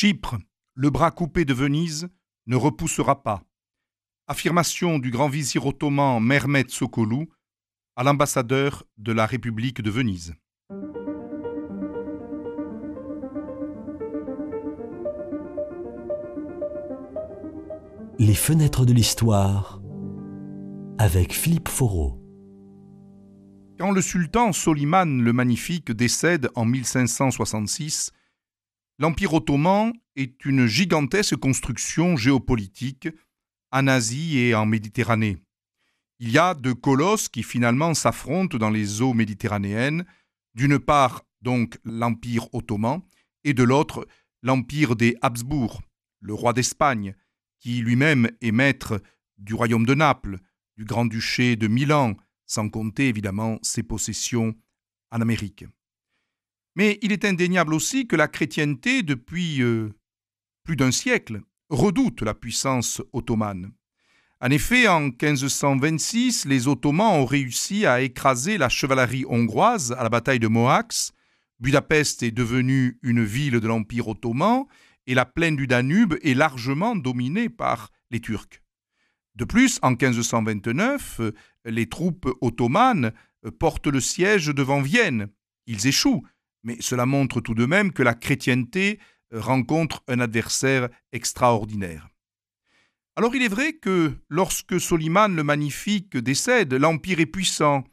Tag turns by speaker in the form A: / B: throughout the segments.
A: Chypre, le bras coupé de Venise, ne repoussera pas. Affirmation du grand vizir ottoman Mehmet Sokolou à l'ambassadeur de la République de Venise.
B: Les fenêtres de l'histoire avec Philippe Foreau.
A: Quand le sultan Soliman le Magnifique décède en 1566, l'Empire ottoman est une gigantesque construction géopolitique en Asie et en Méditerranée. Il y a deux colosses qui finalement s'affrontent dans les eaux méditerranéennes, d'une part donc l'Empire ottoman et de l'autre l'Empire des Habsbourg, le roi d'Espagne, qui lui-même est maître du royaume de Naples, du grand-duché de Milan, sans compter évidemment ses possessions en Amérique. Mais il est indéniable aussi que la chrétienté, depuis euh, plus d'un siècle, redoute la puissance ottomane. En effet, en 1526, les Ottomans ont réussi à écraser la chevalerie hongroise à la bataille de Mohacs. Budapest est devenue une ville de l'Empire ottoman et la plaine du Danube est largement dominée par les Turcs. De plus, en 1529, les troupes ottomanes portent le siège devant Vienne. Ils échouent, mais cela montre tout de même que la chrétienté rencontre un adversaire extraordinaire. Alors il est vrai que lorsque Soliman le Magnifique décède, l'Empire est puissant.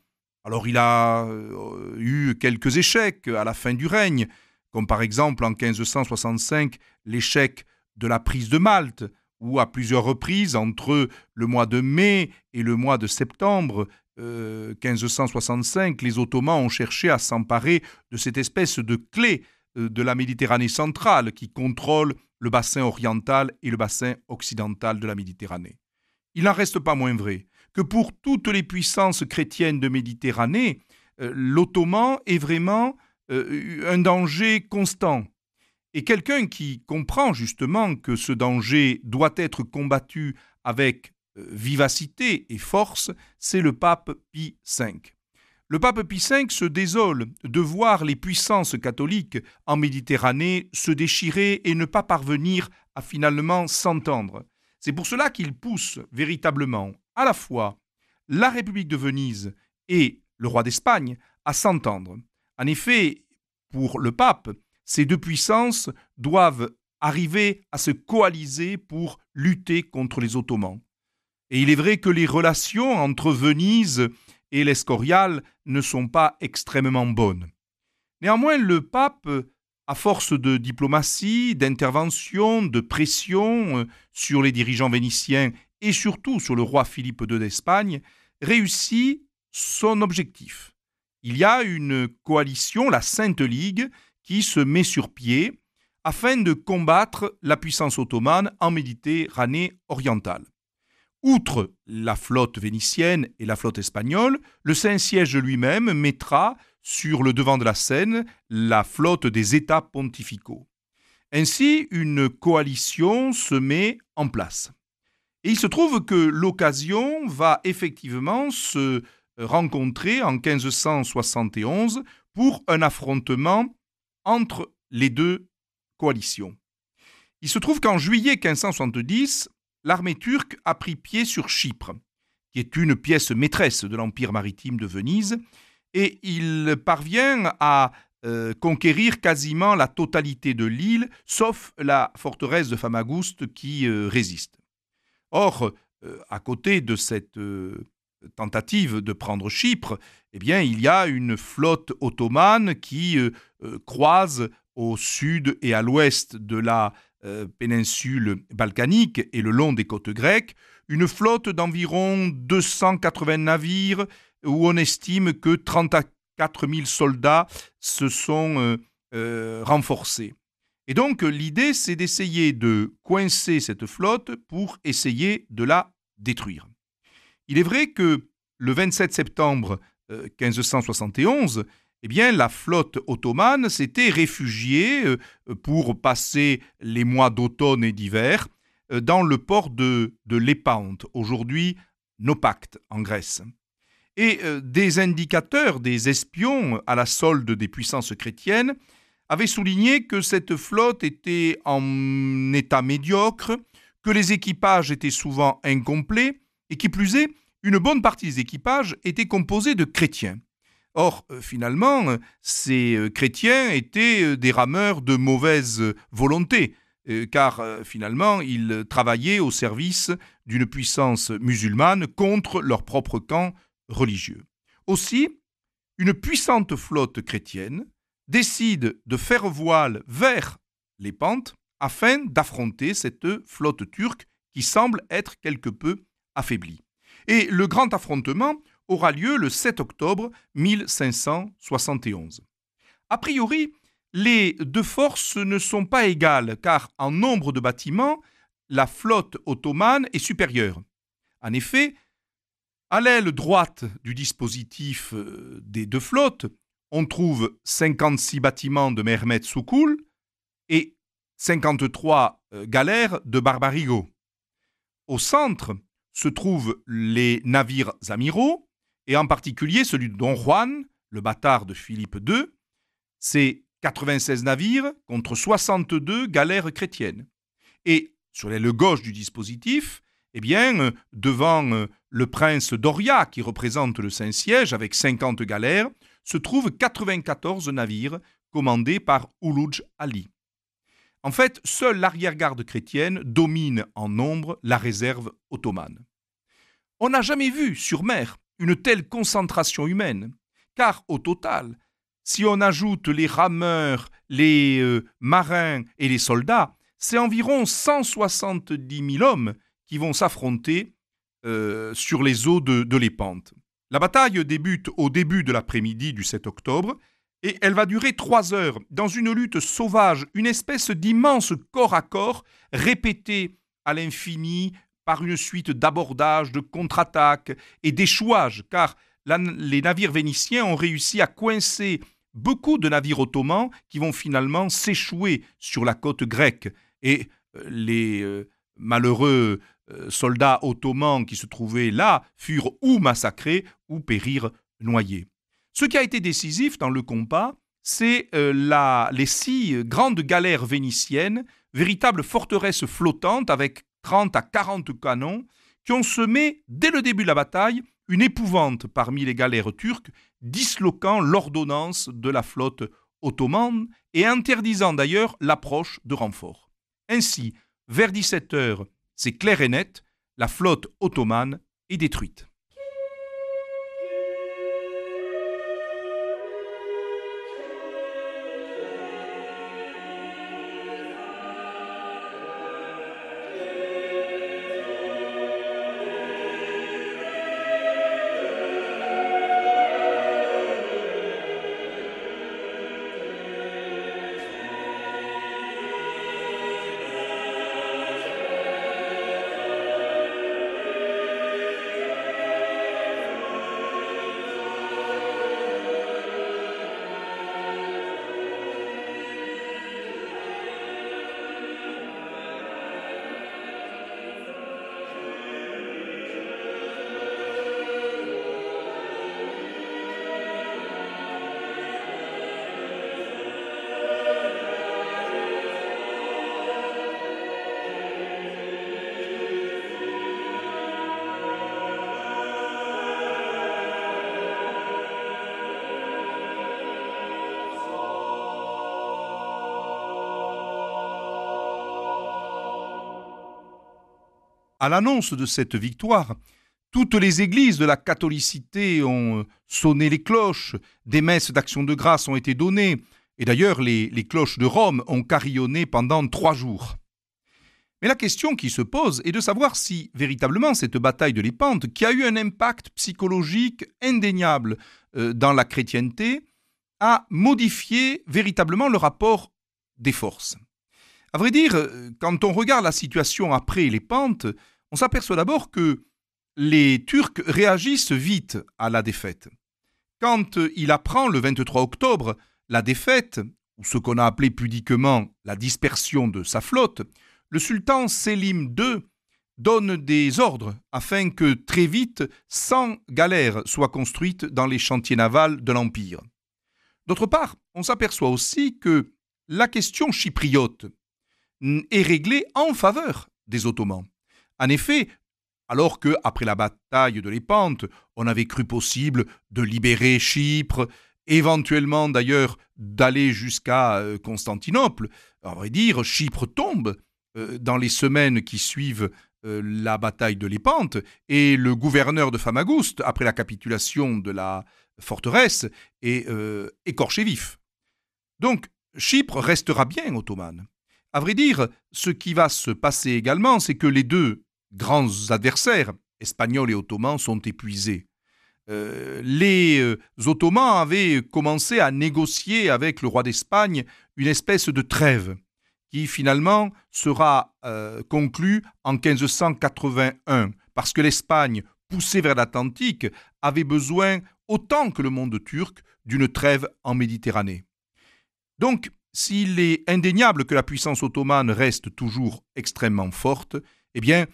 A: Alors il a euh, eu quelques échecs à la fin du règne, comme par exemple en 1565 l'échec de la prise de Malte, ou à plusieurs reprises entre le mois de mai et le mois de septembre 1565, euh, les Ottomans ont cherché à s'emparer de cette espèce de clé euh, de la Méditerranée centrale qui contrôle le bassin oriental et le bassin occidental de la Méditerranée. Il n'en reste pas moins vrai que pour toutes les puissances chrétiennes de Méditerranée, euh, l'Ottoman est vraiment un danger constant. Et quelqu'un qui comprend justement que ce danger doit être combattu avec vivacité et force, c'est le pape Pie V. Le pape Pie V se désole de voir les puissances catholiques en Méditerranée se déchirer et ne pas parvenir à finalement s'entendre. C'est pour cela qu'il pousse véritablement à la fois la République de Venise et le roi d'Espagne à s'entendre. En effet, pour le pape, ces deux puissances doivent arriver à se coaliser pour lutter contre les Ottomans. Et il est vrai que les relations entre Venise et l'Escorial ne sont pas extrêmement bonnes. Néanmoins, le pape, à force de diplomatie, d'intervention, de pression euh, sur les dirigeants vénitiens et surtout sur le roi Philippe II d'Espagne, réussit son objectif il y a une coalition, la Sainte Ligue, qui se met sur pied afin de combattre la puissance ottomane en Méditerranée orientale. Outre la flotte vénitienne et la flotte espagnole, le Saint-Siège lui-même mettra sur le devant de la scène la flotte des États pontificaux. Ainsi, une coalition se met en place. Et il se trouve que l'occasion va effectivement se rencontrés en 1571 pour un affrontement entre les deux coalitions. Il se trouve qu'en juillet 1570, l'armée turque a pris pied sur Chypre, qui est une pièce maîtresse de l'empire maritime de Venise, et il parvient à euh, conquérir quasiment la totalité de l'île, sauf la forteresse de Famagouste qui euh, résiste. Or, euh, à côté de cette tentative de prendre Chypre, eh bien, il y a une flotte ottomane qui croise au sud et à l'ouest de la euh, péninsule balkanique et le long des côtes grecques, une flotte d'environ 280 navires où on estime que 34 000 soldats se sont renforcés. Et donc l'idée, c'est d'essayer de coincer cette flotte pour essayer de la détruire. Il est vrai que le 27 septembre 1571, euh, eh bien, la flotte ottomane s'était réfugiée euh, pour passer les mois d'automne et d'hiver euh, dans le port de, Lépante, aujourd'hui Nopacte en Grèce. Et des indicateurs, des espions à la solde des puissances chrétiennes, avait souligné que cette flotte était en état médiocre, que les équipages étaient souvent incomplets, et qui plus est, une bonne partie des équipages étaient composés de chrétiens. Or, euh, finalement, ces euh, chrétiens étaient euh, des rameurs de mauvaise volonté, car finalement, ils travaillaient au service d'une puissance musulmane contre leur propre camp religieux. Aussi, une puissante flotte chrétienne décide de faire voile vers les pentes afin d'affronter cette flotte turque qui semble être quelque peu affaiblie. Et le grand affrontement aura lieu le 7 octobre 1571. A priori, les deux forces ne sont pas égales, car en nombre de bâtiments, la flotte ottomane est supérieure. En effet, à l'aile droite du dispositif euh, des deux flottes, on trouve 56 bâtiments de Mehmet Soukoul et 53 euh, galères de Barbarigo. Au centre se trouvent les navires amiraux, et en particulier celui de Don Juan, le bâtard de Philippe II. C'est 96 navires contre 62 galères chrétiennes. Et sur l'aile gauche du dispositif, eh bien, euh, devant euh, le prince Doria, qui représente le Saint-Siège avec 50 galères, se trouvent 94 navires commandés par Oulouj Ali. En fait, seule l'arrière-garde chrétienne domine en nombre la réserve ottomane. On n'a jamais vu sur mer une telle concentration humaine, car au total, si on ajoute les rameurs, les euh, marins et les soldats, c'est environ 170 000 hommes qui vont s'affronter euh, sur les eaux de, de. La bataille débute au début de l'après-midi du 7 octobre et elle va durer trois heures dans une lutte sauvage, une espèce d'immense corps à corps répété à l'infini par une suite d'abordages, de contre-attaques et d'échouages, car les navires vénitiens ont réussi à coincer beaucoup de navires ottomans qui vont finalement s'échouer sur la côte grecque. Et euh, les euh, malheureux euh, soldats ottomans qui se trouvaient là furent ou massacrés ou périrent noyés. Ce qui a été décisif dans le combat, c'est les six grandes galères vénitiennes, véritables forteresses flottantes avec 30 à 40 canons, qui ont semé, dès le début de la bataille, une épouvante parmi les galères turques, disloquant l'ordonnance de la flotte ottomane et interdisant d'ailleurs l'approche de renforts. Ainsi, vers 17 heures, c'est clair et net, la flotte ottomane est détruite. À l'annonce de cette victoire, toutes les églises de la catholicité ont euh, sonné les cloches, des messes d'action de grâce ont été données, et d'ailleurs les, cloches de Rome ont carillonné pendant trois jours. Mais la question qui se pose est de savoir si véritablement cette bataille de l'Épante, qui a eu un impact psychologique indéniable euh, dans la chrétienté, a modifié véritablement le rapport des forces. À vrai dire, quand on regarde la situation après les pentes, on s'aperçoit d'abord que les Turcs réagissent vite à la défaite. Quand il apprend le 23 octobre la défaite, ou ce qu'on a appelé pudiquement la dispersion de sa flotte, le sultan Selim II donne des ordres afin que très vite 100 galères soient construites dans les chantiers navals de l'Empire. D'autre part, on s'aperçoit aussi que la question chypriote est réglée en faveur des Ottomans. En effet, alors que, après la bataille de l'Épante, on avait cru possible de libérer Chypre, éventuellement d'ailleurs d'aller jusqu'à euh, Constantinople, à vrai dire, Chypre tombe euh, dans les semaines qui suivent euh, la bataille de Lépante, et le gouverneur de Famagouste, après la capitulation de la forteresse, est écorché vif. Donc, Chypre restera bien ottomane. À vrai dire, ce qui va se passer également, c'est que les deux grands adversaires, espagnols et ottomans, sont épuisés. Euh, les euh, Ottomans avaient commencé à négocier avec le roi d'Espagne une espèce de trêve qui finalement sera euh, conclue en 1581 parce que l'Espagne, poussée vers l'Atlantique, avait besoin, autant que le monde turc, d'une trêve en Méditerranée. Donc, s'il est indéniable que la puissance ottomane reste toujours extrêmement forte, eh bien,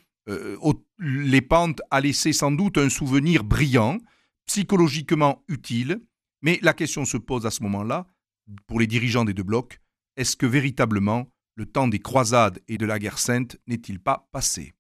A: les pentes a laissé sans doute un souvenir brillant psychologiquement utile, mais la question se pose à ce moment-là, pour les dirigeants des deux blocs, est-ce que véritablement le temps des croisades et de la guerre sainte n'est-il pas passé?